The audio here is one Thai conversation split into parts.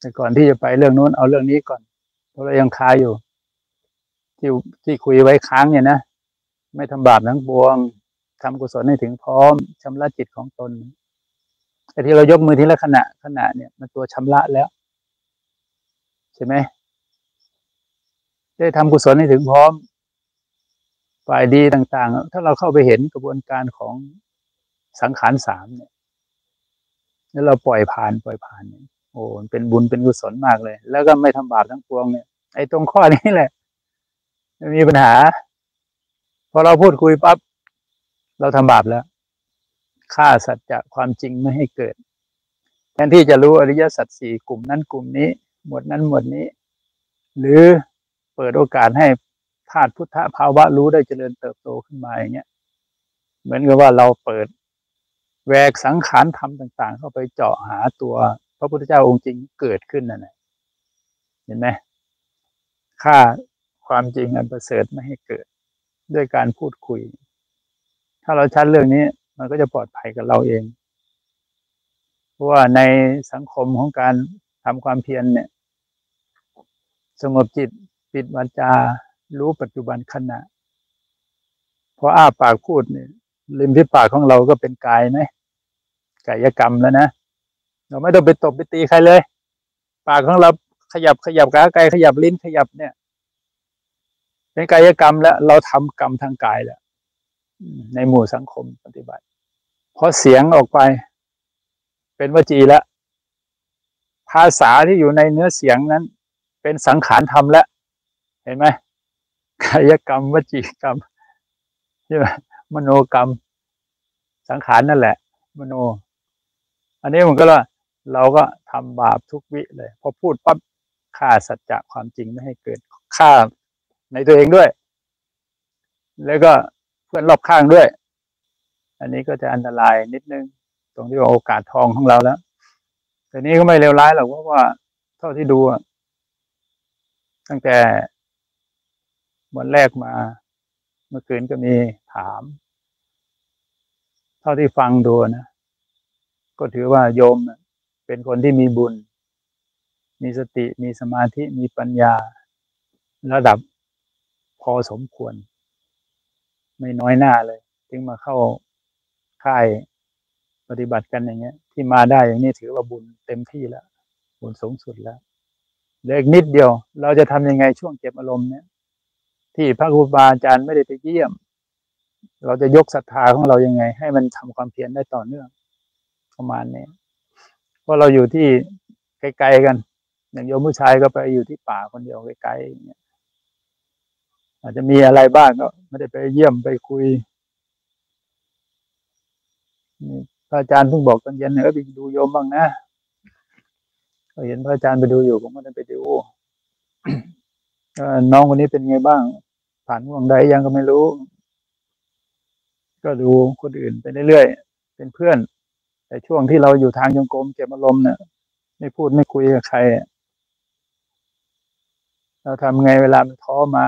แต่ก่อนที่จะไปเรื่องนู้นเอาเรื่องนี้ก่อน เพราะเรายังคาอยู่ ที่ที่คุยไว้ค้างเนี่ยนะไม่ทำบาปทั้งปวงทำกุศลให้ถึงพร้อมชำระจิตของตนไอ้ที่เรายกมือทีละขณะขณะเนี่ย มันตัวชำระแล้ว ใช่ไหมได้ทำกุศลให้ถึงพร้อมฝ่ายดีต่าง ๆ ถ้าเราเข้าไปเห็นกระบวนการของสังขารสามเนี่ย แล้วเราปล่อยผ่านปล่อยผ่านเนี่ย อ้เป็นบุญเป็นกุศลมากเลย แล้วก็ไม่ทำบาปทั้งปวงเนี่ยไอ้ตรงข้อนี้แหละม,มีปัญหา พอเราพูดคุยปั๊บเราทำบาปแล้วฆ่าสัจจะความจริงไม่ให้เกิด แทนที่จะรู้อริยสัจสี่กลุ่มนั้นกลุ่มนี้ หมวดนั้นหมวดนี้ หรือเปิดโอกาสให้ธาตุพุทธภาวะรู้ได้เจริญเติบโตขึ้นมาอย่างเงี้ยเหมือนกับว่าเราเปิดแวกสังขารธรรมต่าง ๆ เข้าไปเจาะหาตัว พระพุทธเจ้าองค์จริงเกิดขึ้นนั่นแหละเห็นไหมฆ่าความจริงอันประเสริฐไม่ให้เกิด ด้วยการพูดคุย ถ้าเราชัดเรื่องนี้ มันก็จะปลอดภัยกับเราเอง เพราะว่าในสังคมของการทำความเพียรเนี่ย สงบจิตปิดวาจา รู้ปัจจุบันขณะพออ้าปากพูดเนี่ยริมที่ปากของเราก็เป็นกายไหมกายกรรมแล้วนะ เราไม่ต้องไปตบไปตีใครเลย ปากของเราขยับขยับกายกายขยับลิ้นขยับเนี่ย เป็นกายกรรมแล้ว เราทำกรรมทางกายแล้วในหมู่สังคมปฏิบัติพอเสียงออกไป เป็นวจีแล้วภาษาที่อยู่ในเนื้อเสียงนั้น เป็นสังขารธรรมแล้วเห็นไหมกายกรรมวจีกรรมใช่ไหมมโนกรรม สังขารนั่นแหละ มโน อันนี้มันก็ว่า เราก็ทำบาปทุกวิเลย พอพูดปั๊บฆ่าสัจจะความจริงไม่ให้เกิดฆ่าในตัวเองด้วย แล้วก็เพื่อนรอบข้างด้วย อันนี้ก็จะอันตรายนิดนึง ตรงที่ว่าโอกาสทองของเราแล้วแต่นี้ก็ไม่เลวร้ายหรอกเพราะว่าเท่าที่ดูตั้งแต่วันแรกมาเมื่อคืนก็มีถาม เท่าที่ฟังดูนะ ก็ถือว่าโยม เป็นคนที่มีบุญ มีสติมีสมาธิมีปัญญา ระดับพอสมควร ไม่น้อยหน้าเลย ถึงมาเข้าค่ายปฏิบัติกันอย่างเงี้ย ที่มาได้อย่างนี้ถือว่าบุญเต็มที่แล้ว บุญสูงสุดแล้วเหลืออีกนิดเดียว เราจะทำยังไงช่วงเก็บอารมณ์เนี้ยที่พระครูบาอาจารย์ไม่ได้ไปเยี่ยม เราจะยกศรัทธาของเรายังไง ให้มันทำความเพียรได้ต่อเนื่องประมาณนี้ ราะเราอยู่ที่ไกลๆกัน อย่างโยมผู้ชายก็ไปอยู่ที่ป่าคนเดียวไกลๆอย่างเงี้ยอาจจะมีอะไรบ้างก็ไม่ได้ไปเยี่ยมไปคุยพระอาจารย์เพิ่งบอกตอนเย็นเออไปดูโยมบ้างนะก็เห็นพระอาจารย์ไปดูอยู่ผมก็ได้ไปดูน้องคนนี้เป็นไงบ้าง ผ่านห่วงใดยังก็ไม่รู้ ก็ดูคนอื่นไปเรื่อยๆเป็นเพื่อน แต่ช่วงที่เราอยู่ทางยงกรมเก็บอารมณ์เนี่ยไม่พูดไม่คุยกับใคร เราทำไงเวลามันท้อมา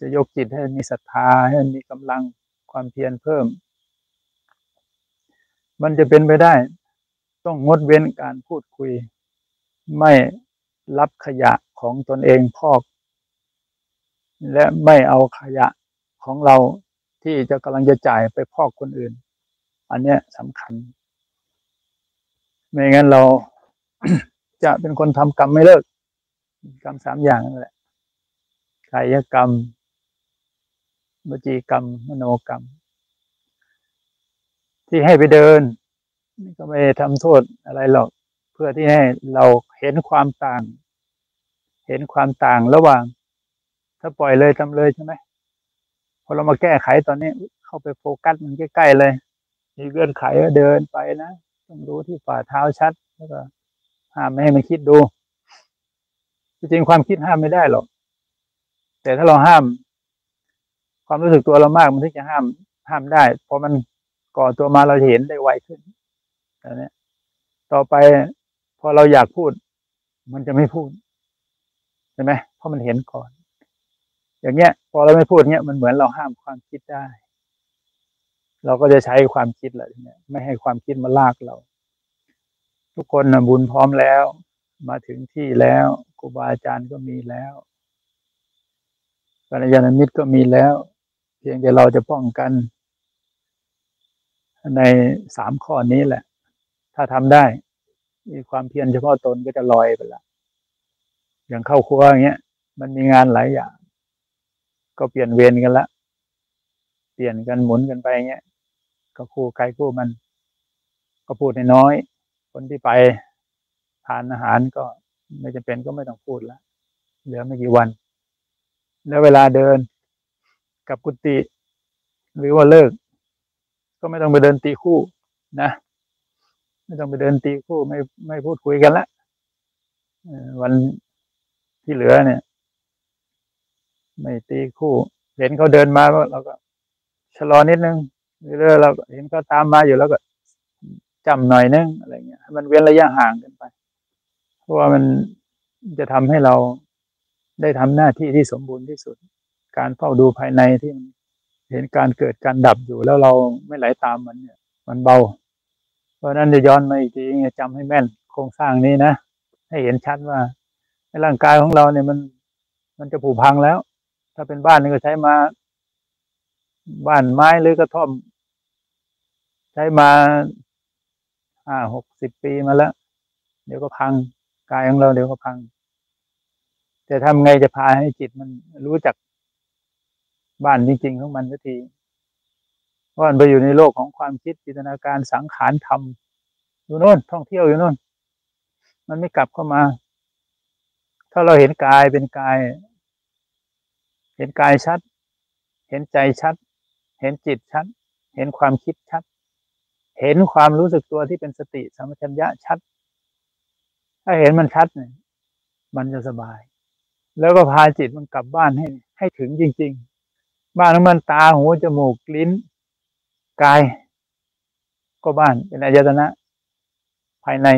จะยกจิตให้มีศรัทธาให้มีกำลังความเพียรเพิ่ม มันจะเป็นไปได้ ต้องงดเว้นการพูดคุย ไม่รับขยะของตนเองพอก และไม่เอาขยะของเราที่จะกำลังจะจ่ายไปพอกคนอื่น อันเนี้ยสำคัญ ไม่งั้นเราจะเป็นคนทำกรรมไม่เลิก กรรมสามอย่างนั่นแหละกายกรรมวจีกรรม มโนกรรม ที่ให้ไปเดินก็ไม่ทำโทษอะไรหรอก เพื่อที่ให้เราเห็นความต่าง เห็นความต่างระหว่าง ถ้าปล่อยเลยทำเลยใช่ไหมพอเรามาแก้ไขตอนนี้ เข้าไปโฟกัสมันใกล้ๆเลย มีเงื่อนไขก็เดินไปนะต้องรู้ที่ฝ่าเท้าชัดแล้วก็ห้ามไม่ให้มันคิดดู จริงๆความคิดห้ามไม่ได้หรอก แต่ถ้าเราห้าม ความรู้สึกตัวเรามากมันถึงจะห้ามห้ามได้พอมันก่อตัวมาเราเห็นได้ไวขึ้นอันนี้ต่อไปพอเราอยากพูด มันจะไม่พูดใช่ไหมเพราะมันเห็นก่อน อย่างเงี้ย พอเราไม่พูดเงี้ยมันเหมือนเราห้ามความคิดได้ เราก็จะใช้ความคิดแหละเนี่ยไม่ให้ความคิดมาลากเรา ทุกคนนะบุญพร้อมแล้ว มาถึงที่แล้วครูบาอาจารย์ก็มีแล้วกัลยาณมิตรก็มีแล้ว เพียงแต่เราจะป้องกัน ในสามข้อนี้แหละ ถ้าทำได้ มีความเพียรเฉพาะตนก็จะลอยไปละอย่างเข้าครัวอย่างเงี้ย มันมีงานหลายอย่าง ก็เปลี่ยนเวรกันละ เปลี่ยนกันหมุนกันไปเงี้ย ก็คู่ใครคู่มัน ก็พูดน้อย คนที่ไปทานอาหารก็ไม่จำเป็นก็ไม่ต้องพูดแล้วเหลือไม่กี่วัน แล้วเวลาเดินกับกุฏิหรือว่าเลิก ก็ไม่ต้องไปเดินตีคู่นะไม่ต้องไปเดินตีคู่ไม่ไม่พูดคุยกันละวันที่เหลือเนี่ย ไม่ตีคู่ เห็นเขาเดินมาเราก็ชะลอนิดนึง เรื่อยๆเราเห็นเขาตามมาอยู่แล้วก็จำหน่อยนึงอะไรเงี้ยมันเว้นระยะห่างกันไป เพราะว่ามันจะทำให้เราได้ทำหน้าที่ที่สมบูรณ์ที่สุด การเฝ้าดูภายในที่เห็นการเกิดการดับอยู่แล้วเราไม่ไหลาตามมันเนี่ย มันเบา เพราะนั้นจะย้อนมาอีกทีจำให้แม่นโครงสร้างนี้นะให้เห็นชัดว่าในร่างกายของเราเนี่ยมัน มันจะผุพังแล้ว ถ้าเป็นบ้านนี่ก็ใช้มา บ้านไม้หรือกระท่อม ใช้มาห้าหกสิบปีมาแล้ว เดี๋ยวก็พังกายของเราเดี๋ยวก็พังแต่ทำไงจะพาให้จิตมันรู้จักบ้านจริงๆของมันสักทีว่ามันไปอยู่ในโลกของความคิดจินตนาการสังขารธรรมอยู่โน่นท่องเที่ยวอยู่โน่น มันไม่กลับเข้ามา ถ้าเราเห็นกายเป็นกาย เห็นกายชัด เห็นใจชัด เห็นจิตชัด เห็นความคิดชัด เห็นความรู้สึกตัวที่เป็นสติสัมปชัญญะชัด ถ้าเห็นมันชัดเนี่ยมันจะสบาย แล้วก็พาจิตมันกลับบ้านให้ ให้ถึงจริง ๆ บ้านของมันตาหูจมูกลิ้นกาย ก็บ้านเป็นอายตนะ ภายใน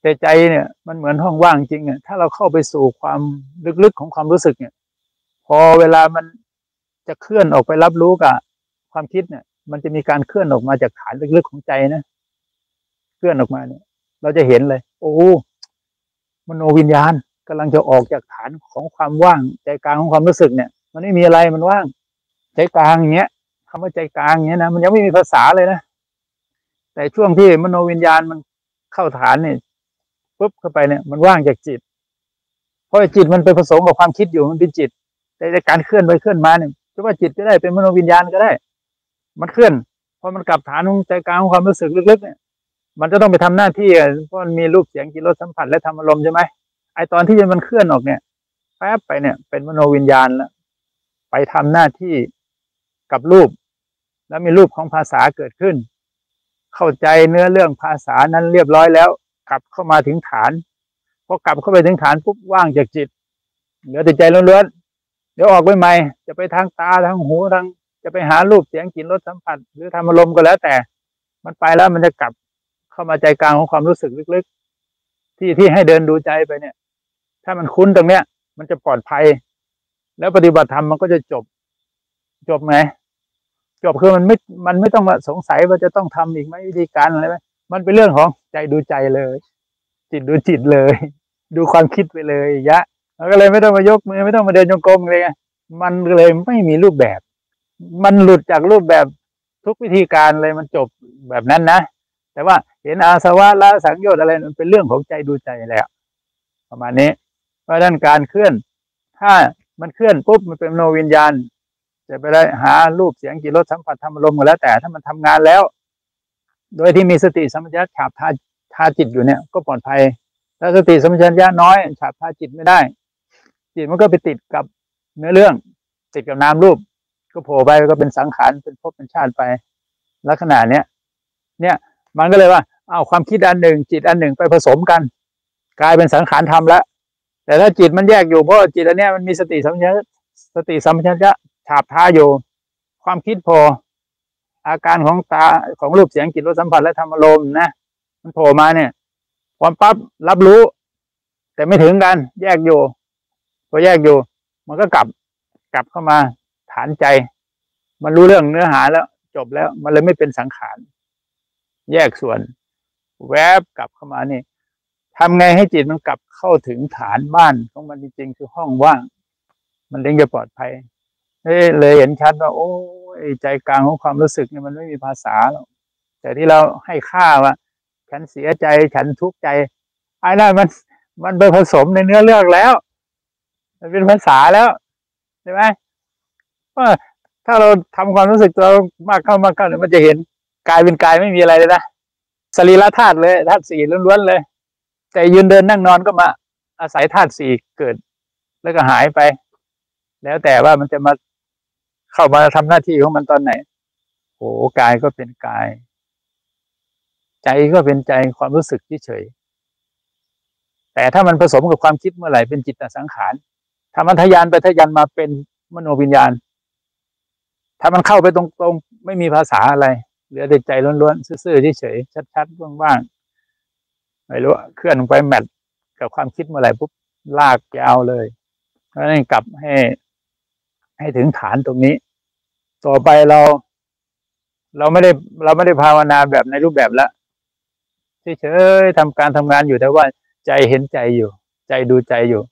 แต่ใจเนี่ยมันเหมือนห้องว่างจริงเนี่ยถ้าเราเข้าไปสู่ความลึกๆของความรู้สึกเนี่ย พอเวลามัน จะเคลื่อนออกไปรับรู้กับความคิดเนี่ย มันจะมีการเคลื่อนออกมาจากฐานลึกๆของใจนะเคลื่อนออกมาเนี่ย เราจะเห็นเลย โอ้มโนวิญญาณกำลังจะออกจากฐานของความว่างใจกลางของความรู้สึกเนี่ย มันไม่มีอะไรมันว่าง ใจกลางอย่างเงี้ยคำว่าใจกลางอย่างเงี้ยนะมันยังไม่มีภาษาเลยนะแต่ช่วงที่มโนวิญญาณมันเข้าฐานเนี่ยปุ๊บเข้าไปเนี่ย มันว่างจากจิต เพราะจิตมันไปผสมกับความคิดอยู่มันเป็นจิต แต่การเคลื่อนไปเคลื่อนมาเนี่ย จะว่าจิตก็ได้เป็นมโนวิญญาณก็ได้ มันเคลื่อนพอมันกลับฐานของใจกลางของความรู้สึกลึกๆเนี่ย มันจะต้องไปทำหน้าที่เพราะมันมีรูปเสียงกินรสสัมผัสและธรรมอารมณ์ใช่ไหมไอตอนที่มันเคลื่อนออกเนี่ยแป๊บไปเนี่ย เป็นมโนวิญญาณแล้วไปทำหน้าที่กับรูป แล้วมีรูปของภาษาเกิดขึ้น เข้าใจเนื้อเรื่องภาษานั้นเรียบร้อยแล้ว กลับเข้ามาถึงฐานพอกลับเข้าไปถึงฐานปุ๊บว่างจากจิต เหลือแต่ใจล้วนๆ เดี๋ยวออกไปใหม่ จะไปทางตาทางหูทาง จะไปหารูปเสียงกลิ่นรสสัมผัส หรือทำอารมณ์ก็แล้วแต่ มันไปแล้วมันจะกลับเข้ามาใจกลางของความรู้สึกลึกๆ ที่ที่ให้เดินดูใจไปเนี่ย ถ้ามันคุ้นตรงเนี้ย มันจะปลอดภัย แล้วปฏิบัติธรรมมันก็จะจบ จบไหมจบคือมันไม่ มันไม่ต้องมาสงสัยว่าจะต้องทำอีกไหมวิธีการอะไรไหมมันเป็นเรื่องของใจดูใจเลย จิตดูจิตเลย ดูความคิดไปเลยยะ แล้วก็เลยไม่ต้องมายกมือไม่ต้องมาเดินจงกรมเลยมันเลยไม่มีรูปแบบ มันหลุดจากรูปแบบทุกวิธีการเลยมันจบแบบนั้นนะ แต่ว่าเห็นอาสวะละสังโยชน์อะไรมันเป็นเรื่องของใจดูใจแล้วประมาณนี้ เพราะด้านการเคลื่อน ถ้ามันเคลื่อนปุ๊บมันเป็นโนวิญญาณ จะไปได้หารูปเสียงกิรสสัมผัสธรรมลมกันแล้ว แต่ถ้ามันทำงานแล้ว โดยที่มีสติสัมปชัญญะฉาบทาทาจิตอยู่เนี่ย ก็ปลอดภัยถ้าสติสัมปชัญญะน้อยฉาบทาจิตไม่ได้ จิตมันก็ไปติดกับเนื้อเรื่อง ติดกับนามรูป ก็โผล่ไปก็เป็นสังขารเป็นภพเป็นชาติไปลักษณะเนี้ยเนี่ยมันก็เลยว่าเอาความคิดอันหนึ่ง จิตอันหนึ่งไปผสมกัน กลายเป็นสังขารธรรมแล้วแต่ถ้าจิตมันแยกอยู่เพราะจิตอันนี้มันมีสติสัมปชัญญะสติสัมปชัญญะฉาบท้าอยู่ ความคิดพออาการของตาของรูปเสียงจิตรสสัมผัสและธรรมอารมณ์นะมันโผล่มาเนี่ยความปั๊บรับรู้ แต่ไม่ถึงกันแยกอยู่ พอแยกอยู่ มันก็กลับกลับเข้ามาฐานใจ มันรู้เรื่องเนื้อหาแล้ว จบแล้ว มันเลยไม่เป็นสังขาร แยกส่วน แวบกลับเข้ามานี่ทำไงให้จิตมันกลับเข้าถึงฐานบ้านของมันจริงๆคือห้องว่าง มันถึงจะปลอดภัยเฮ้เลยเห็นชัดว่า โอ้ใจกลางของความรู้สึกเนี่ยมันไม่มีภาษาหรอกแต่ที่เราให้ค่าว่าฉันเสียใจฉันทุกข์ใจไอ้นั่นมันมันไปผสมในเนื้อเรื่องแล้ว มันเป็นภาษาแล้วใช่ไหมว่าถ้าเราทำความรู้สึกตัวมากเข้ามากเข้าเนี่ยมันจะเห็นกายเป็นกายไม่มีอะไรเลยนะสรีระธาตุเลยธาตุสี่ล้วนๆเลย แต่ยืนเดินนั่งนอนก็มา อาศัยธาตุสี่เกิด แล้วก็หายไป แล้วแต่ว่ามันจะมาเข้ามาทำหน้าที่ของมันตอนไหนโอ้กายก็เป็นกาย ใจก็เป็นใจความรู้สึกเฉยแต่ถ้ามันผสมกับความคิดเมื่อไหร่เป็นจิตสังขาร ถ้ามันทะยานไปทะยานมาเป็นมโนวิญญาณ ถ้ามันเข้าไปตรงๆ ไม่มีภาษาอะไร เหลือแต่ใจล้วนๆ ซื่อๆเฉยๆชัดๆว่างๆ ไม่รู้เคลื่อนไปแมทกับความคิดเมื่อไหร่ปุ๊บลากยาวเลย เพราะนั้นกลับให้ ให้ถึงฐานตรงนี้ ต่อไปเรา เราไม่ได้เราไม่ได้ภาวนาแบบในรูปแบบล้วเฉยๆทำการทำงานอยู่แต่ว่าใจเห็นใจอยู่ ใจดูใจอยู่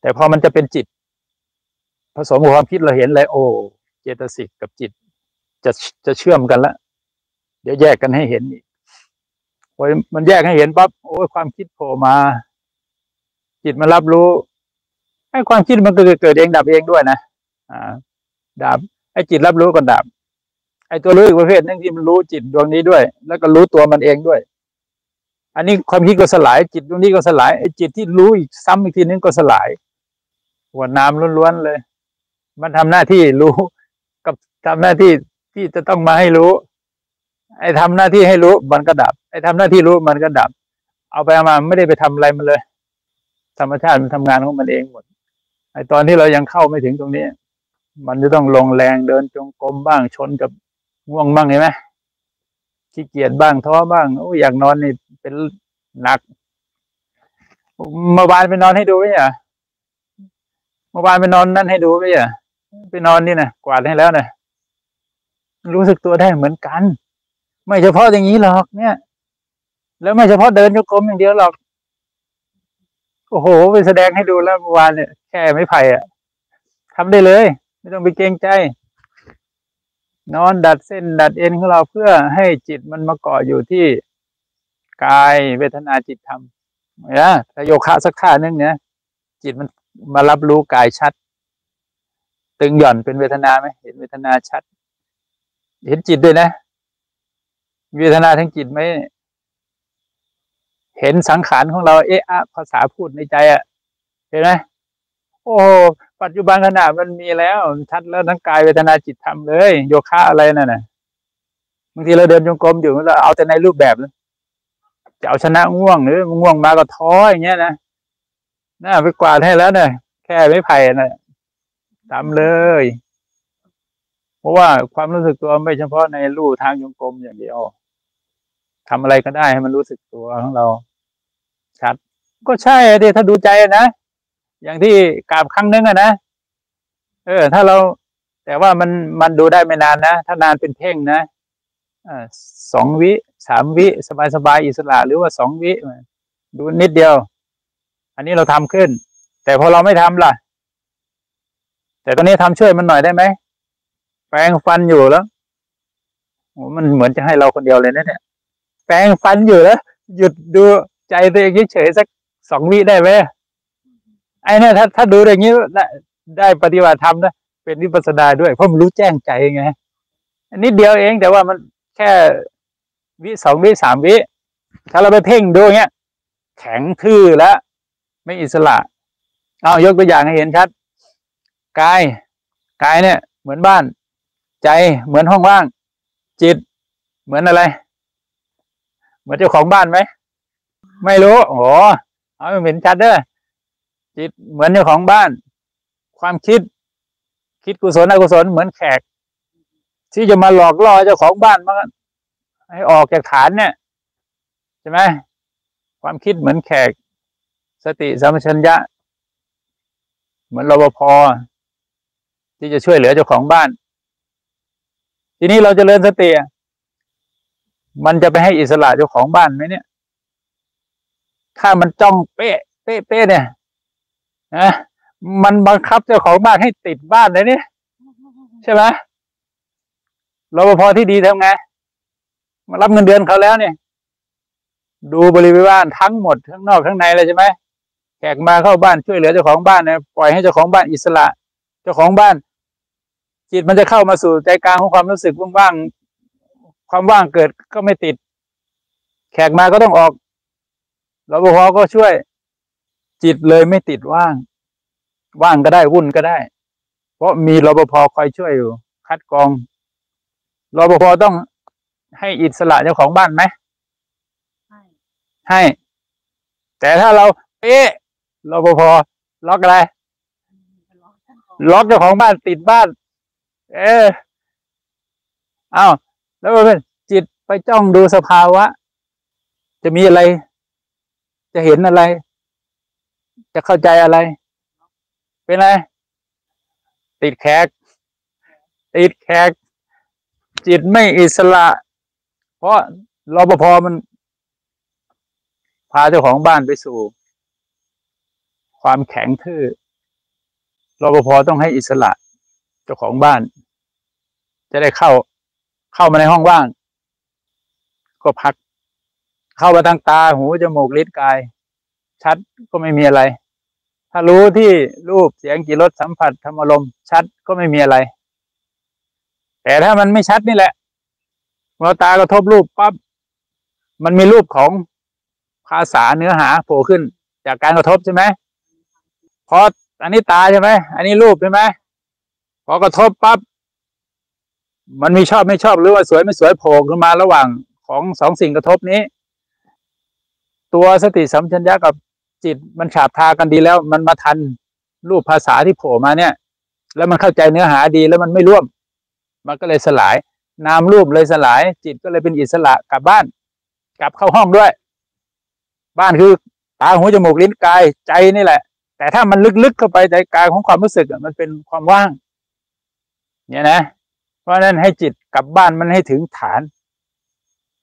แต่พอมันจะเป็นจิต ผสมกับความคิดเราเห็นเลยโอ้เจตสิกกับจิต จะจะเชื่อมกันละเดี๋ยวแยกกันให้เห็นอีกโอ้ยมันแยกให้เห็นปั๊บโอ้ยความคิดโผล่มา จิตมันรับรู้ไอ้ความคิดมันก็เกิดเองดับเองด้วยนะอ่าดับไอ้จิตรับรู้ก็ดับไอ้ตัวรู้อีกประเภทนึงที่มันรู้จิตดวงนี้ด้วย แล้วก็รู้ตัวมันเองด้วย อันนี้ความคิดก็สลาย จิตตรงนี้ก็สลายไอ้จิตที่รู้อีกซ้ำอีกทีนึงก็สลาย หัวน้ำล้วนๆเลย มันทำหน้าที่รู้ กับทำหน้าที่ที่จะต้องมาให้รู้ ไอ้ทำหน้าที่ให้รู้มันก็ดับ ไอ้ทำหน้าที่รู้มันก็ดับ เอาไปเอามาไม่ได้ไปทำอะไรมันเลย ธรรมชาติมันทำงานของมันเองหมด ไอ้ตอนที่เรายังเข้าไม่ถึงตรงนี้ มันจะต้องลงแรงเดินจงกรมบ้างชนกับง่วงบ้างเห็นไหมขี้เกียจบ้างท้อบ้างโอ้อยากนอนนี่เป็นหนักเมื่อวานไปนอนให้ดูไหมอะ มื่อวานไปนอนนั่นให้ดูไหมอะไปนอนนี่นะกวาดให้แล้วนะรู้สึกตัวได้เหมือนกัน ไม่เฉพาะอย่างนี้หรอกเนี่ย แล้วไม่เฉพาะเดินโยกมอย่างเดียวหรอกโอ้โห ไปแสดงให้ดูแล้วเมื่อวานเนี่ยแค่ไม่ไผ่อะทำได้เลย ไม่ต้องไปเกรงใจ นอนดัดเส้น ดัดเอ็นของเราเพื่อให้จิตมันมาเกาะอยู่ที่กายเวทนาจิตธรรมนะถ้าโยคะสักท่านึงเนี่ยจิตมัน มารับรู้กายชัด ตึงหย่อนเป็นเวทนาไหมเห็นเวทนาชัด เห็นจิตด้วยนะ เวทนาทั้งจิตไหมเห็นสังขารของเราเอะอะภาษาพูดในใจอะเห็นไหมโอ้ปัจจุบันขณะมันมีแล้วชัดแล้วทั้งกายเวทนาจิตธรรมเลย โยคะอะไรนั่นน่ะบางทีเราเดินจงกรมอยู่เราเอาแต่ในรูปแบบจะเอาชนะง่วงหรือง่วงมาก็ท้ออย่างเงี้ยนะ น่าไปกวาดให้แล้วเนี่ยแค่ไม่ไผ่นะทำเลย เพราะว่าความรู้สึกตัวไม่เฉพาะในรูทางจงกรมอย่างเดียวทำอะไรก็ได้ให้มันรู้สึกตัวของเรา ชัด ก็ใช่ดิถ้าดูใจนะอย่างที่กราบครั้งนึงอะนะเออ ถ้าเราแต่ว่ามันมันดูได้ไม่นานนะ ถ้านานเป็นเพ่งนะอ่าสองวิสามวิ สบายสบายอิสระ หรือว่าสองวิ ดูนิดเดียว อันนี้เราทำขึ้น แต่พอเราไม่ทำล่ะ แต่ตอนนี้ทำช่วยมันหน่อยได้ไหมแปรงฟันอยู่แล้วโอ้มันเหมือนจะให้เราคนเดียวเลยนะเนี่ยแปรงฟันอยู่แล้วหยุดดูใจตัวเองเฉยสักสองวิได้ไหมไอ้นี่ถ้าถ้าดูอย่างนี้ได้ได้ปฏิบัติธรรมนะเป็นวิปัสสนาด้วยเพราะมันรู้แจ้งใจไงอันิดเดียวเอง แต่ว่ามันแค่วิสองวิสามวิถ้าเราไปเพ่งดูเงี้ย แข็งทื่อแล้ว ไม่อิสระ เอายกตัวอย่างให้เห็นชัดกายกายเนี่ย เหมือนบ้าน ใจเหมือนห้องว่าง จิต เหมือนอะไร เหมือนเจ้าของบ้านไหมไม่รู้โอ้เอาเห็นชัดเด้อจิตเหมือนเจ้าของบ้าน ความคิด คิดกุศลอกุศลเหมือนแขก ที่จะมาหลอกล่อเจ้าของบ้านมาให้ออกจากฐานเนี่ยใช่ไหมความคิดเหมือนแขก สติสัมปชัญญะ เหมือนรปภที่จะช่วยเหลือเจ้าของบ้าน ทีนี้เราจเจริญสติมันจะไปให้อิสระเจ้าของบ้านไหมเนี่ย ถ้ามันจ้องเป๊ะ เป๊ะเป๊ะเนี่ยนะมันบังคับเจ้าของบ้านให้ติดบ้านเลยเนี่ยใช่ไหมรปภที่ดีทำไงมารับเงินเดือนเขาแล้วเนี่ย ดูบริเวณบ้านทั้งหมดทั้งนอกทั้งในเลยใช่ไหม แขกมาเข้าบ้านช่วยเหลือเจ้าของบ้านเนี่ยปล่อยให้เจ้าของบ้านอิสระ เจ้าของบ้าน จิตมันจะเข้ามาสู่ใจกลางของความรู้สึกว่างๆความว่างเกิดก็ไม่ติด แขกมาก็ต้องออกรปภก็ช่วย จิตเลยไม่ติดว่าง ว่างก็ได้วุ่นก็ได้ เพราะมีรปภคอยช่วยอยู่ คัดกรองรปภต้องให้อิสระเจ้าของบ้านไหมใช่ให้ แต่ถ้าเรา เอ๊ะ รปภล็อกอะไร ล็อกเจ้าของบ้านติดบ้าน เอออ้าแล้วมันเป็นจิตไปจ้องดูสภาวะ จะมีอะไร จะเห็นอะไร จะเข้าใจอะไร เป็นไร ติดแขก ติดแขก จิตไม่อิสระ เพราะรปภมัน พาเจ้าของบ้านไปสู่ ความแข็งทื่อรปภต้องให้อิสระเจ้าของบ้าน จะได้เข้า เข้ามาในห้องว่าง ก็พัก เข้ามาทางตาหูจมูกลิ้นกาย ชัดก็ไม่มีอะไร ถ้ารู้ที่รูปเสียงกลิ่นรสสัมผัสธรรมอารมณ์ชัดก็ไม่มีอะไร แต่ถ้ามันไม่ชัดนี่แหละเมื่อตากระทบรูปปั๊บมันมีรูปของภาษาเนื้อหาโผล่ขึ้นจากการกระทบใช่ไหม พออันนี้ตาใช่ไหมอันนี้รูปใช่ไหมพอกระทบปั๊บมันมีชอบไม่ชอบหรือว่าสวยไม่สวยโผล่ขึ้นมาระหว่างของสองสิ่งกระทบนี้ ตัวสติสัมปชัญญะกับจิตมันฉาบทากันดีแล้ว มันมาทันรูปภาษาที่โผล่มาเนี่ย แล้วมันเข้าใจเนื้อหาดีแล้วมันไม่ร่วม มันก็เลยสลาย นามรูปเลยสลาย จิตก็เลยเป็นอิสระกลับบ้าน กลับเข้าห้องด้วย บ้านคือตาหูจมูกลิ้นกายใจนี่แหละ แต่ถ้ามันลึกๆเข้าไปใจกลางของความรู้สึกมันเป็นความว่าง เนี่ยนะ เพราะนั้นให้จิตกลับบ้านมันให้ถึงฐาน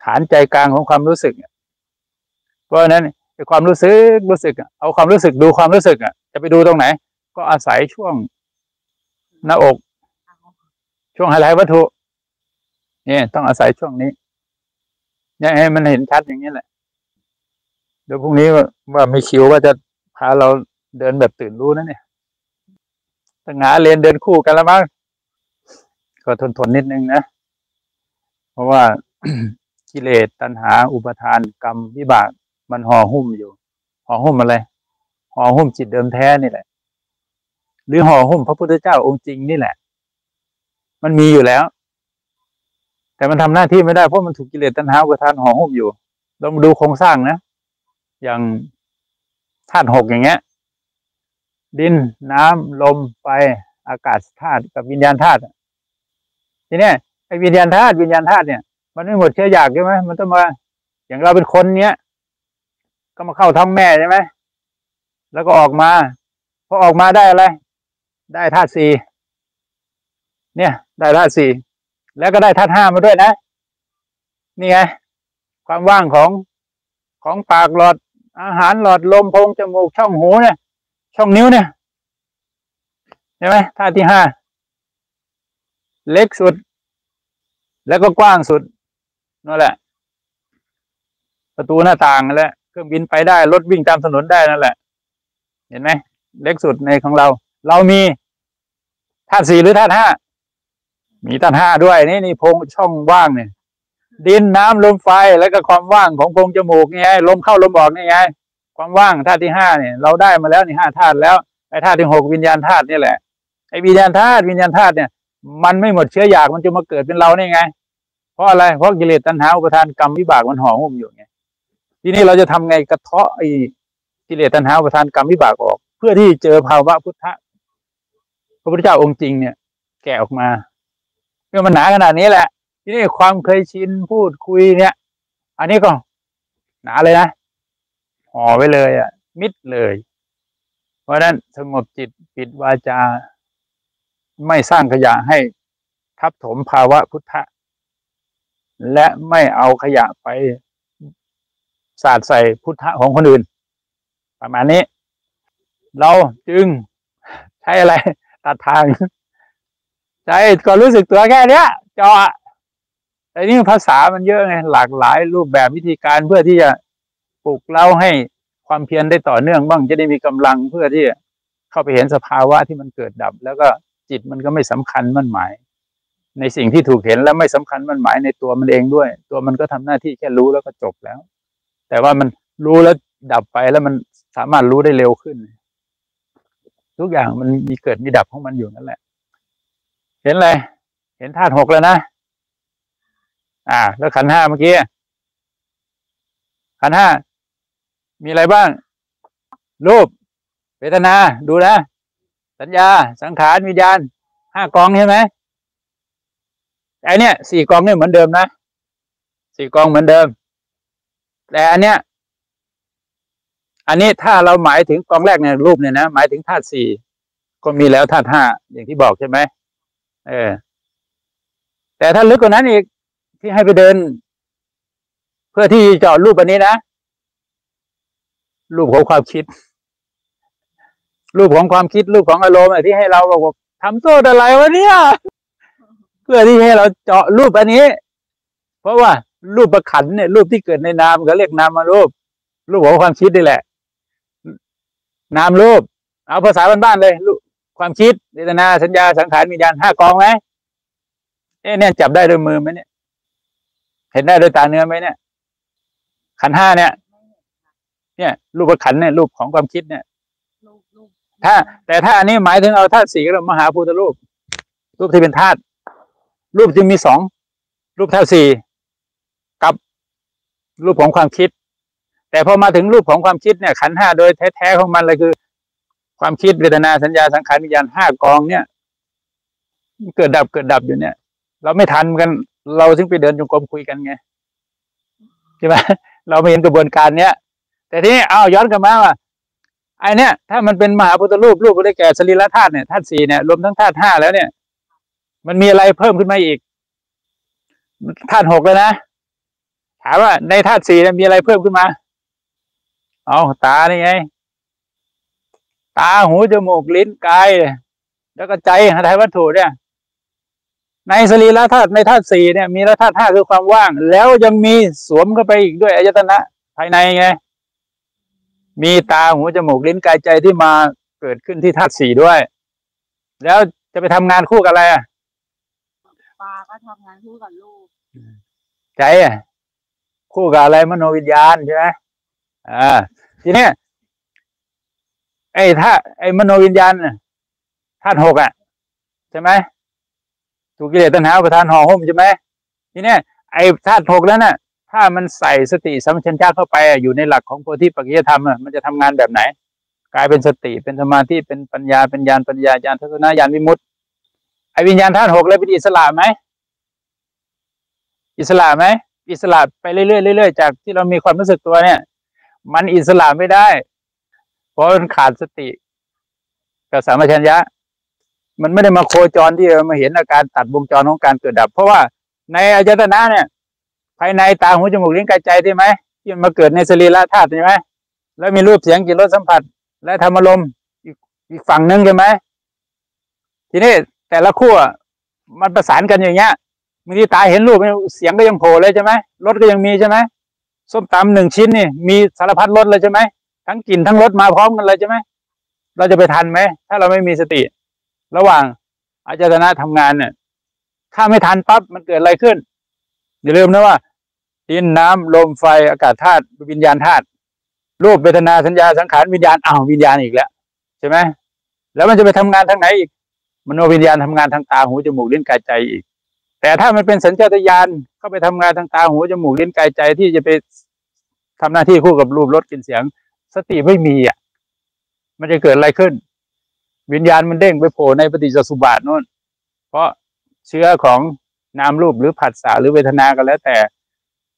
ฐานใจกลางของความรู้สึกเพราะนั้นความรู้สึกรู้สึกเอาความรู้สึกดูความรู้สึกอะ จะไปดูตรงไหน ก็อาศัยช่วงหน้าอก ช่วงไฮไลท์วัตถุ เนี่ย ต้องอาศัยช่วงนี้เนี่ยให้มันเห็นชัดอย่างนี้แหละเดี๋ยวพรุ่งนี้ว่ามีคิวว่าจะพาเรา เดินแบบตื่นรู้นะเนี่ยตั้งหาเรียนเดินคู่กันแล้วมั้งก็ทนทนนิดนึงนะ เพราะว่ากิเลสตัณหา อุปทานกรรมวิบาก มันห่อหุ้มอยู่ห่อหุ้มอะไรห่อหุ้มจิตเดิมแท้นี่แหละ หรือห่อหุ้มพระพุทธเจ้าองค์จริงนี่แหละ มันมีอยู่แล้ว แต่มันทำหน้าที่ไม่ได้เพราะมันถูกกิเลสตัณหาอุปทานห่อหุ้มอยู่เรามาดูโครงสร้างนะ อย่างธาตุหกอย่างเงี้ย ดินน้ำลมไฟอากาศธาตุกับวิญญาณธาตุทีนี้ไอ้วิญญาณธาตุวิญญาณธาตุเนี่ย มันไม่หมดเชื้ออยากใช่ไหมมันต้องมา อย่างเราเป็นคนเนี้ยก็มาเข้าท้องแม่ใช่ไหมแล้วก็ออกมาพอออกมาได้อะไร ได้ธาตุสี่เนี่ย ได้ธาตุสี่แล้วก็ได้ธาตุห้ามาด้วยนะ นี่ไงความว่างของของปากหลอดอาหารหลอดลมโพงจมูกช่องหูเนี่ย ช่องนิ้วเนี่ยเห็นไหมท่าที่ห้าเล็กสุด แล้วก็กว้างสุดนั่นแหละ ประตูหน้าต่างนั่นแหละเครื่องบินไปได้รถวิ่งตามถนนได้นั่นแหละ เห็นไหมเล็กสุดในของเรา เรามีธาตุสี่หรือธาตุห้ามีธาตุห้าด้วยนี่นี่พงช่องว่างเนี่ยดินน้ำลมไฟแล้วก็ความว่างของโพรงจมูกนี่ไงลมเข้าลมออกนี่ไง ความว่างธาตุที่ห้าเนี่ย เราได้มาแล้วนี่ห้าธาตุแล้วไอ้ธาตุที่หกวิญญาณธาตุนี่แหละไอ้วิญญาณธาตุวิญญาณธาตุเนี่ย มันไม่หมดเชื้ออยากมันจะมาเกิดเป็นเรานี่ไง เพราะอะไรเพราะกิเลสตัณหาอุปทานกรรมวิบากมันห่อหุ้มอยู่ไงทีนี้เราจะทำไงกระเทาะไอ้กิเลสตัณหาอุปทานกรรมวิบากออก เพื่อที่เจอภาวะพุทธะพระพุทธเจ้าองค์จริงเนี่ย แกะออกมาเมื่อมันหนาขนาดนี้แหละ ทีนี้ความเคยชินพูดคุยเนี่ย อันนี้ก็หนาเลยนะ ห่อไว้เลยอะ มิดเลย เพราะนั้นสงบจิตปิดวาจา ไม่สร้างขยะให้ทับถมภาวะพุทธะ และไม่เอาขยะไปสาดใส่พุทธะของคนอื่น ประมาณนี้ เราจึงใช้อะไร ตัดทาง ใช้ก็รู้สึกตัวแค่เนี้ยเจาะแต่นี่ภาษามันเยอะไงหลากหลายรูปแบบวิธีการเพื่อที่จะ ปลุกเราให้ความเพียรได้ต่อเนื่องบ้างจะได้มีกำลังเพื่อที่เข้าไปเห็นสภาวะที่มันเกิดดับ แล้วก็จิตมันก็ไม่สำคัญมั่นหมาย ในสิ่งที่ถูกเห็นแล้วไม่สำคัญมั่นหมายในตัวมันเองด้วย ตัวมันก็ทำหน้าที่แค่รู้แล้วก็จบแล้ว แต่ว่ามันรู้แล้วดับไปแล้วมันสามารถรู้ได้เร็วขึ้น ทุกอย่างมันมีเกิดมีดับของมันอยู่นั่นแหละ เห็นอะไรเห็นธาตุหกแล้วนะอ่า แล้วขันห้าเมื่อกี้ขันห้า มีอะไรบ้าง รูปเวทนาดูนะ สัญญา สังขารวิญญาณห้ากองใช่ไหมไอเนี้ยสี่กองเนี่ยเหมือนเดิมนะสี่กองเหมือนเดิม แต่อันเนี้ยอันนี้ถ้าเราหมายถึงกองแรกเนี่ยรูปเนี่ยนะหมายถึงธาตุสี่ก็มีแล้วธาตุห้าอย่างที่บอกใช่ไหมเออ แต่ถ้าลึกกว่านั้นอีกที่ให้ไปเดิน เพื่อที่จาะรูปอันนี้นะ รูปของความคิด รูปของความคิดรูปของอารมณ์อะที่ให้เราบอกว่าทำโทษอะไรวะเนี่ย เพื่อที่ให้เราเจาะรูปอันนี้ เพราะว่า รูปประขันเนี่ยรูปที่เกิดในนามก็เรียกนามมารูป รูปของความคิดนี่แหละ นามรูป เอาภาษาบ้านๆเลยรูปความคิดเวทนาสัญญาสังขารวิญญาณห้ากองไหมเอ๊ะเนี่ยจับได้ด้วยมือไหมเนี่ย เห็นได้ด้วยตาเนื้อไหมเนี่ย ขันห้าเนี่ย เนี่ย รูปขันธ์เนี่ยรูปของความคิดเนี่ยลูกลูกถ้า แต่ถ้าอันนี้หมายถึงเอาธาตุสี่ก็มหาภูตรูป รูปที่เป็นธาตุรูปจึงมีสองรูปธาตุสี่กับรูปของความคิด แต่พอมาถึงรูปของความคิดเนี่ย ขันธ์ห้าโดยแท้ๆของมันเลยคือ ความคิดเวทนาสัญญาสังขารวิญญาณห้ากองเนี่ยมันเกิดดับเกิดดับอยู่เนี่ย เราไม่ทันกัน เราถึงไปเดินจงกรมคุยกันไงใช่ไหมเราไม่เห็นกระบวนการเนี้ย แต่ทีนี้เอาย้อนกลับมาว่าไอเนี้ยถ้ามันเป็นมหาพุทธรูปรูปก็ได้แก่สรีระธาตุเนี่ยธาตุสี่เนี่ยรวมทั้งธาตุห้าแล้วเนี่ย มันมีอะไรเพิ่มขึ้นมาอีกธาตุหกเลยนะถามว่าในธาตุสี่เนี่ยมีอะไรเพิ่มขึ้นมา เอาตานี่ไง ตาหูจมูกลิ้นกายแล้วก็ใจหาไทยวัตถุเนี่ย ในสรีระธาตุในธาตุสี่เนี่ย มีละธาตุห้าคือความว่าง แล้วยังมีสวมเข้าไปอีกด้วยอายตนะภายในไง มีตาหูจมูกลิ้นกายใจที่มาเกิดขึ้นที่ธาตุสี่ด้วย แล้วจะไปทำงานคู่กับอะไรอะปลาก็ทำงานคู่กับลูกใจอะคู่กับอะไรมโนวิญญาณใช่ไหมอ่าทีเนี้ยไอ้ถ้าไอ้มโนวิญญาณน่ะธาตุหกอะใช่ไหมถูกกิเลสตัณหาอุประทานห่อหุ้มใช่ไหมทีเนี้ยไอ้ธาตุหกนั้นน่ะ ถ้ามันใส่สติสัมปชัญญะเข้าไปอยู่ในหลักของโพธิปัจจยธรรมมันจะทำงานแบบไหน กลายเป็นสติเป็นสมาธิเป็นปัญญาเป็นญาณปัญญาญาณทัศนญาณวิมุตติไอวิญญาณธาตุหกเลยเป็นอิสระไหมอิสระไหมอิสระไปเรื่อยๆเรื่อยๆจากที่เรามีความรู้สึกตัวเนี่ย มันอิสระไม่ได้ เพราะมันขาดสติกับสัมปชัญญะ มันไม่ได้มาโคจรที่มาเห็นอาการตัดวงจรของการเกิดดับ เพราะว่าในอายตนะเนี่ย ภายในตาหูจมูกลิ้นกายใจใช่ไหมที่มันมาเกิดในสรีระธาตุใช่ไหมแล้วมีรูปเสียงกลิ่นรสสัมผัส และธรรมารมอีกอีกฝั่งหนึ่งใช่ไหมทีนี้แต่ละขั้วมันประสานกันอย่างเงี้ยบางทีตาเห็นรูปเสียงก็ยังโผล่เลยใช่ไหมรสก็ยังมีใช่ไหมส้มตำหนึ่งชิ้นนี่มีสารพัดรสเลยใช่ไหมทั้งกลิ่นทั้งรสมาพร้อมกันเลยใช่ไหมเราจะไปทันไหมถ้าเราไม่มีสติ ระหว่างอาจารย์นะทำงานเนี่ยถ้าไม่ทันปั๊บมันเกิดอะไรขึ้น อย่าลืมนะว่าดินน้ำลมไฟอากาศธาตุวิญญาณธาตุรูปเวทนาสัญญาสังขารวิญญาณอ้าววิญญาณอีกแล้วใช่ไหมแล้วมันจะไปทำงานทางไหนอีกมโนวิญญาณทำงานทางตาหูจมูกลิ้นกายใจอีก แต่ถ้ามันเป็นสัญชาตญาณเข้าไปทำงานทางตาหูจมูกลิ้นกายใจที่จะไปทำหน้าที่คู่กับรูปรสกลิ่นเสียง สติไม่มีอะ มันจะเกิดอะไรขึ้น วิญญาณมันเด้งไปโผล่ในปฏิจจสุบาทนู่น เพราะเชื้อของ นามรูปหรือผัสสะหรือเวทนากันแล้วแต่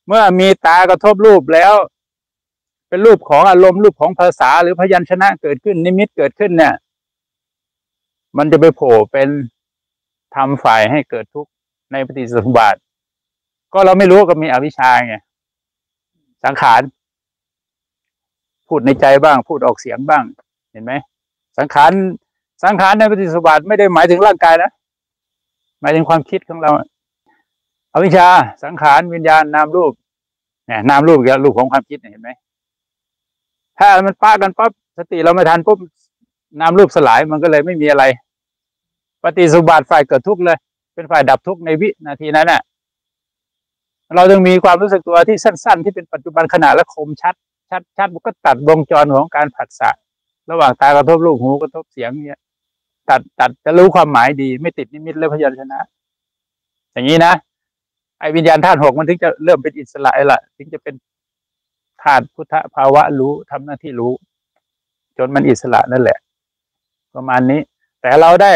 เมื่อมีตากระทบรูปแล้ว เป็นรูปของอารมณ์รูปของภาษาหรือพยัญชนะเกิดขึ้น นิมิตเกิดขึ้นเนี่ย มันจะไปโผล่เป็นทำฝ่ายให้เกิดทุกข์ในปฏิจจสมุปบาทก็เราไม่รู้ก็มีอวิชชาไงสังขารพูดในใจบ้าง พูดออกเสียงบ้าง เห็นไหมสังขารสังขารในปฏิสัมบาทไม่ได้หมายถึงร่างกายนะหมายถึงความคิดของเรา อวิชชาสังขารวิญญาณนามรูปเนี่ยนามรูปกับรูปของความคิดเห็นไหมถ้ามันป้ากันปั๊บสติเราไม่ทันปุ๊บนามรูปสลายมันก็เลยไม่มีอะไร ปฏิสุบาทฝ่ายเกิดทุกข์เลย เป็นฝ่ายดับทุกข์ในวินาทีนั้นน่ะ เราต้องมีความรู้สึกตัวที่สั้น ๆ ที่เป็นปัจจุบันขณะและคมชัด ชัดชัดมันก็ตัดวงจรของการผัสสะระหว่างตากระทบรูปหูกระทบเสียงเนี่ย ตัดตัดจะรู้ความหมายดี ไม่ติดนิมิตและพยัญชนะ อย่างนี้นะ ไอ้วิญญาณธาตุหกมันถึงจะเริ่มเป็นอิสระละถึงจะเป็นธาตุพุทธภาวะรู้ทำหน้าที่รู้ จนมันอิสระนั่นแหละ ประมาณนี้ แต่เราได้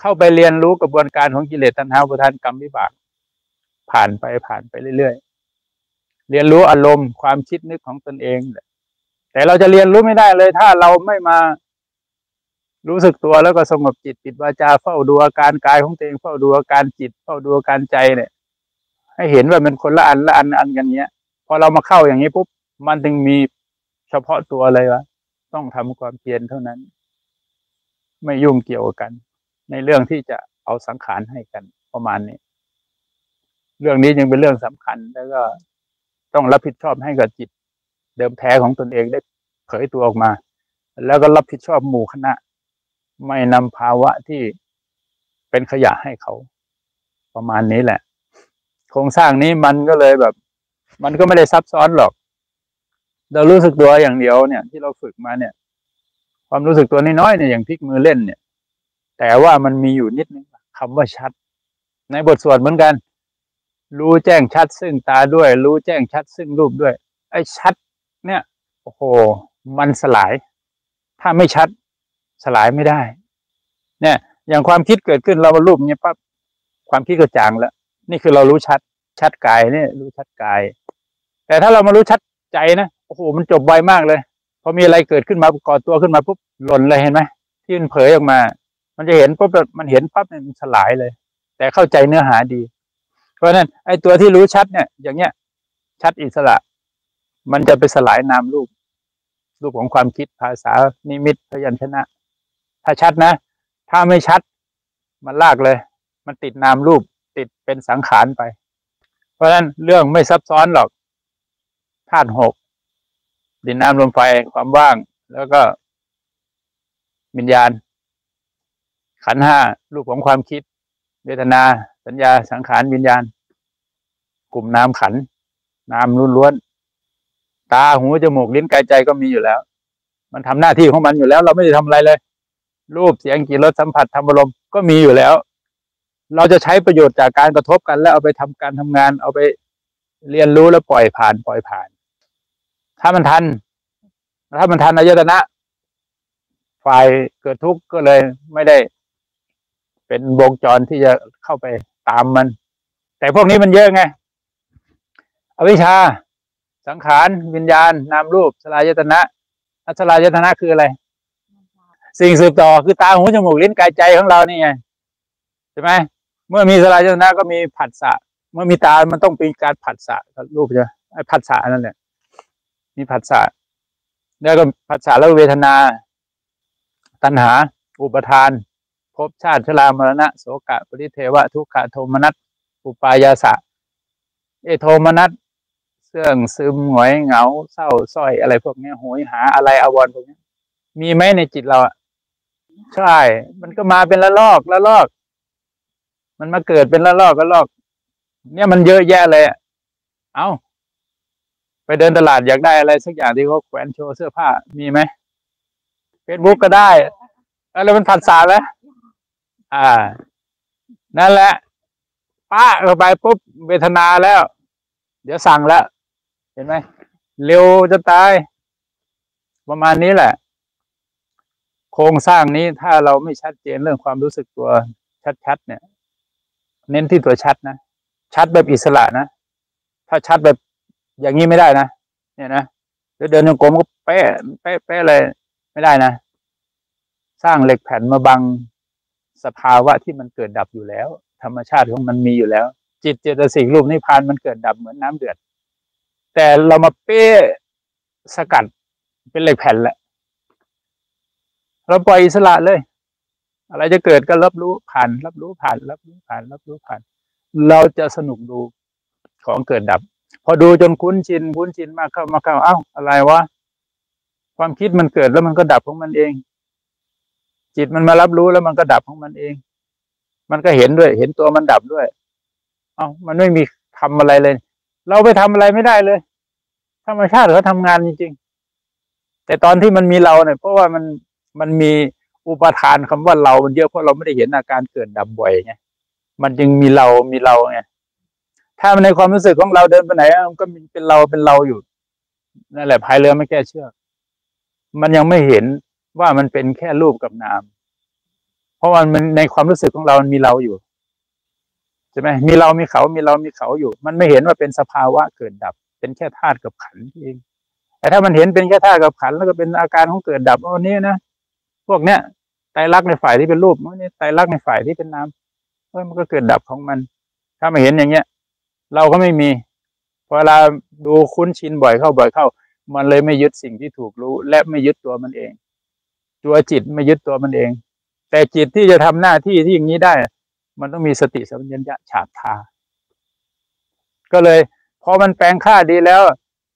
เข้าไปเรียนรู้กระบวนการของกิเลสตัณหาอุปทานกรรมวิบาก ผ่านไปผ่านไปเรื่อยๆเรียนรู้อารมณ์ความคิดนึกของตนเองแต่เราจะเรียนรู้ไม่ได้เลย ถ้าเราไม่มารู้สึกตัวแล้วก็สงบจิตปิดวาจาเฝ้าดูอาการกายของตัวเองเฝ้าดูอาการจิต เฝ้าดูอาการใจเนี่ย ให้เห็นว่ามันคนละอันละอันอันกันเนี้ยพอเรามาเข้าอย่างนี้ปุ๊บมันจึงมีเฉพาะตัวเลยวะต้องทำความเพียรเท่านั้น ไม่ยุ่งเกี่ยวกัน ในเรื่องที่จะเอาสังขารให้กันประมาณนี้ เรื่องนี้ยังเป็นเรื่องสำคัญแล้วก็ต้องรับผิดชอบให้กับจิต เดิมแท้ของตนเองได้เผยตัวออกมา แล้วก็รับผิดชอบหมู่คณะ ไม่นำภาวะที่เป็นขยะให้เขา ประมาณนี้แหละ โครงสร้างนี้มันก็เลยแบบ มันก็ไม่ได้ซับซ้อนหรอก เรารู้สึกตัวอย่างเดียวเนี่ย ที่เราฝึกมาเนี่ย ความรู้สึกตัวน้อยๆเนี่ยอย่างพลิกมือเล่นเนี่ย แต่ว่ามันมีอยู่นิดนึงคำว่าชัด ในบทสวดเหมือนกัน รู้แจ้งชัด ซึ่งตาด้วย รู้แจ้งชัด ซึ่งรูปด้วย ไอ้ชัด เนี่ยโอ้โหมันสลาย ถ้าไม่ชัด สลายไม่ได้ เนี่ย อย่างความคิดเกิดขึ้นเรามารูปเนี่ยปั๊บความคิดก็จางแล้ว นี่คือเรารู้ชัดชัดกายเนี่ยรู้ชัดกาย แต่ถ้าเรามารู้ชัดใจนะโอ้โหมันจบไวมากเลยพอมีอะไรเกิดขึ้นมาก่อตัวขึ้นมาปุ๊บหล่นเลยเห็นไหมที่มันเผยออกมา มันจะเห็นปุ๊บมันเห็นปั๊บเนี่ยมันสลายเลย แต่เข้าใจเนื้อหาดี เพราะฉะนั้นไอ้ตัวที่รู้ชัดเนี่ย อย่างเงี้ย ชัดอิสระ มันจะไปสลายนามรูปรูปของความคิดภาษานิมิตพยัญชนะ ถ้าชัดนะ ถ้าไม่ชัด มันลากเลย มันติดนามรูป ติดเป็นสังขารไป เพราะฉะนั้นเรื่องไม่ซับซ้อนหรอกธาตุหกดินน้ำลมไฟความว่าง แล้วก็วิญญาณ ขันห้ารูปของความคิด เวทนา สัญญาสังขารวิญญาณ กลุ่มน้ำขันน้ำล้วนๆตาหูจมูกลิ้นกายใจก็มีอยู่แล้ว มันทำหน้าที่ของมันอยู่แล้ว เราไม่ได้ทำอะไรเลย รูปเสียงกลิ่นรสสัมผัสธรรมอารมณ์ก็มีอยู่แล้ว เราจะใช้ประโยชน์จากการกระทบกัน แล้วเอาไปทำการทำงาน เอาไปเรียนรู้แล้วปล่อยผ่าน ปล่อยผ่าน ถ้ามันทัน ถ้ามันทันอายตนะ ฝ่ายเกิดทุกข์ก็เลยไม่ได้ เป็นวงจรที่จะเข้าไปตามมัน แต่พวกนี้มันเยอะไง อวิชชา สังขาร วิญญาณ นามรูปสลายตนะอัสลายตนะคืออะไร สิ่งสืบต่อคือตาหูจมูกลิ้นกายใจของเรานี่ไงใช่ไหม เมื่อมีสลายตนะก็มีผัสสะเมื่อมีตา มันต้องเป็นการผัสสะรูปใช่ไหมผัสสะนั่นแหละ มีผัสสะแล้วก็ผัสสะแล้วเวทนา ตัณหา อุปทานภพชาติชรามรณะโสกะปริเทวะ ทุกขะโทมนัสอุปายาสะ เอโทมนัสเสื่องซึมหงอยเหงา เศร้าส้อยอะไรพวกนี้โหยหาอะไรอวรพวกนี้มีไหมในจิตเราอะใช่ มันก็มาเป็นละลอกละลอก มันมาเกิดเป็นละลอกละลอก เนี่ยมันเยอะแยะเลยเอาไปเดินตลาดอยากได้อะไร สักอย่างที่เขาแขวนโชว์เสื้อผ้ามีไหมเฟซบุ๊กก็ได้อะไรมันผัดสาแล้วอ่า นั่นแหละป้าเข้าไปปุ๊บเวทนาแล้ว เดี๋ยวสั่งแล้ว เห็นไหมเร็วจะตาย ประมาณนี้แหละ โครงสร้างนี้ถ้าเราไม่ชัดเจนเรื่องความรู้สึกตัวชัดๆเนี่ย เน้นที่ตัวชัดนะ ชัดแบบอิสระนะ ถ้าชัดแบบอย่างนี้ไม่ได้นะ เนี่ยนะเดินโยกลมก็เป๊ะเป๊ะเป๊ะเลยไม่ได้นะ สร้างเหล็กแผ่นมาบังสภาวะที่มันเกิดดับอยู่แล้ว ธรรมชาติของมันมีอยู่แล้ว จิตเจตสิกรูปนิพพานมันเกิดดับเหมือนน้ำเดือด แต่เรามาเป๊ะสกัดเป็นเหล็กแผ่นแหละ เราปล่อยอิสระเลย อะไรจะเกิดก็รับรู้ผ่าน รับรู้ผ่าน รับรู้ผ่าน รับรู้ผ่าน เราจะสนุกดูของเกิดดับ พอดูจนคุ้นชินคุ้นชินมากเข้ามาเข้าเอ้า อะไรวะความคิดมันเกิดแล้วมันก็ดับของมันเอง จิตมันมารับรู้แล้วมันก็ดับของมันเอง มันก็เห็นด้วย เห็นตัวมันดับด้วย เอ้ามันไม่มีทำอะไรเลย เราไปทำอะไรไม่ได้เลยธรรมชาติเขาทำงานจริง ๆ แต่ตอนที่มันมีเราเนี่ยเพราะว่ามันมันมี อุปทานคำว่าเรามันเยอะเพราะเราไม่ได้เห็นอาการเกิดดับบ่อยไงมันจึงมีเรามีเราไงถ้ามันในความรู้สึกของเราเดินไปไหนมันก็มีเป็นเราเป็นเราอยู่นั่นแหละพายเรือไม่แก้เชือกมันยังไม่เห็นว่ามันเป็นแค่รูปกับนาม เพราะมันในความรู้สึกของเรามันมีเราอยู่ใช่ไหมมีเรามีเขามีเรามีเขาอยู่ มันไม่เห็นว่าเป็นสภาวะเกิดดับ เป็นแค่ธาตุกับขันเอง แต่ถ้ามันเห็นเป็นแค่ธาตุกับขันแล้วก็เป็นอาการของเกิดดับอันนี้นะ พวกเนี้ยไตรลักษณ์ในฝ่ายที่เป็นรูปอันนี้ไตรลักษณ์ในฝ่ายที่เป็นนามเออมันก็เกิดดับของมัน ถ้าไม่เห็นอย่างเงี้ย เราก็ไม่มีเวลาดูคุ้นชินบ่อยเข้าบ่อยเข้า มันเลยไม่ยึดสิ่งที่ถูกรู้ และไม่ยึดตัวมันเอง ตัวจิตไม่ยึดตัวมันเอง แต่จิตที่จะทำหน้าที่ที่อย่างนี้ได้ มันต้องมีสติสัมปชัญญะฉาบทา ก็เลยพอมันแปลงค่าดีแล้ว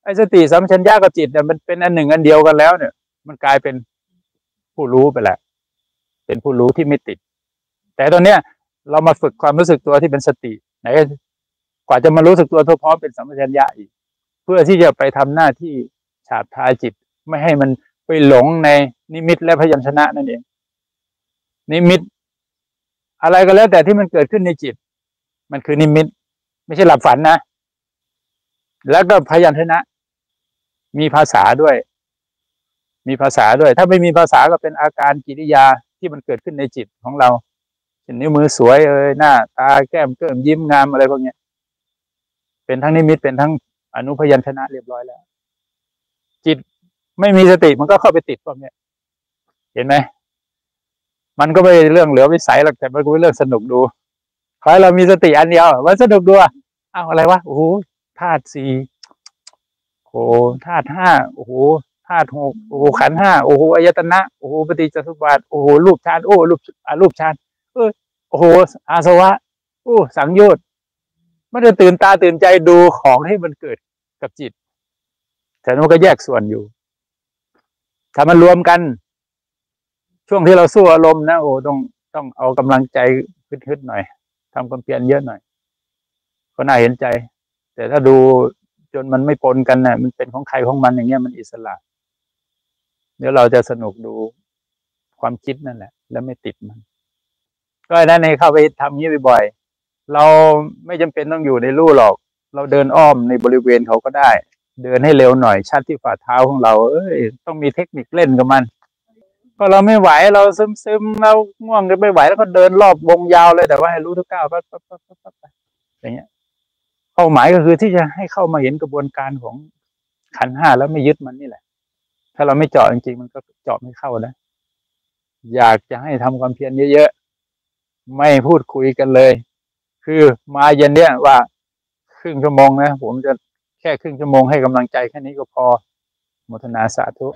ไอ้สติสัมปชัญญะกับจิตเนี่ยมันเป็นอันหนึ่งอันเดียวกันแล้วเนี่ย มันกลายเป็น ผู้รู้ไปแล้วเป็นผู้รู้ที่ไม่ติด แต่ตอนเนี้ย เรามาฝึกความรู้สึกตัวที่เป็นสติ ไหนกว่าจะมารู้สึกตัวทั่วพร้อมเป็นสัมปชัญญะอีก เพื่อที่จะไปทำหน้าที่ฉาบทาจิต ไม่ให้มันไปหลงในนิมิตและพยัญชนะนั่นเอง นิมิต อะไรก็แล้วแต่ที่มันเกิดขึ้นในจิต มันคือนิมิต ไม่ใช่หลับฝันนะ แล้วก็พยัญชนะ มีภาษาด้วย มีภาษาด้วย ถ้าไม่มีภาษาก็เป็นอาการกิริยาที่มันเกิดขึ้นในจิตของเราเช่นนิ้วมือสวยเอ้ยหน้า ตาแก้มเกิมยิ้มงามอะไรพวกเนี้ย เป็นทั้งนิมิตเป็นทั้งอนุพยัญชนะเรียบร้อยแล้ว จิตไม่มีสติมันก็เข้าไปติดพวกเนี้ย เห็นไหมมันก็ไม่เรื่องเหลือวิสัยหรอกแต่มันก็เป็นเรื่องสนุกดูขอให้เรามีสติอันเดียวมันสนุกดูอ้าวอะไรวะโอ้โหธาตุสี่โอ้ธาตุห้าโอ้โห ธาตุหกโอ้โหขันห้าโอ้โหอายตนะโอ้โหปฏิจจสมบัติโอ้โหรูปฌานโอ้รูปอารูปฌานเออโอ้โหอาสวะโอ้สังโยชน์มันจะตื่นตาตื่นใจดูของให้มันเกิดกับจิต แต่มันก็แยกส่วนอยู่ ถ้ามันรวมกัน ช่วงที่เราสู้อารมณ์นะโอ้ต้องต้องเอากำลังใจขึ้นๆหน่อยทำความเพียรเยอะหน่อยก็น่าเห็นใจ แต่ถ้าดูจนมันไม่ปนกันนะ่ะ มันเป็นของใครของมันอย่างเงี้ยมันอิสระ เดี๋ยวเราจะสนุกดูความคิดนั่นแหละ แล้วไม่ติดมัน ก็นั่นเองเข้าไปทำนี้บ่อยๆเราไม่จำเป็นต้องอยู่ในรูหรอก เราเดินอ้อมในบริเวณเขาก็ได้ เดินให้เร็วหน่อยชัดที่ฝ่าเท้าของเรา เอ้ย ต้องมีเทคนิคเล่นกับมันก็เราไม่ไหวเราซึมซึมเราง่วงกันไม่ไหวแล้วก็เดินรอบวงยาวเลยแต่ว่าให้รู้ทุกก้าวปั๊บปั๊บปั๊บปั๊บปั๊บอย่างเงี้ยเป้าหมายก็คือที่จะให้เข้ามาเห็นกระบวนการของขันห้าแล้วไม่ยึดมันนี่แหละ ถ้าเราไม่เจาะจริงๆมันก็เจาะไม่เข้านะ อยากจะให้ทำความเพียรเยอะๆ ไม่พูดคุยกันเลย คือมาเย็นเนี้ยว่าครึ่งชั่วโมงนะ ผมจะแค่ครึ่งชั่วโมงให้กำลังใจแค่นี้ก็พอมทนาสาธุ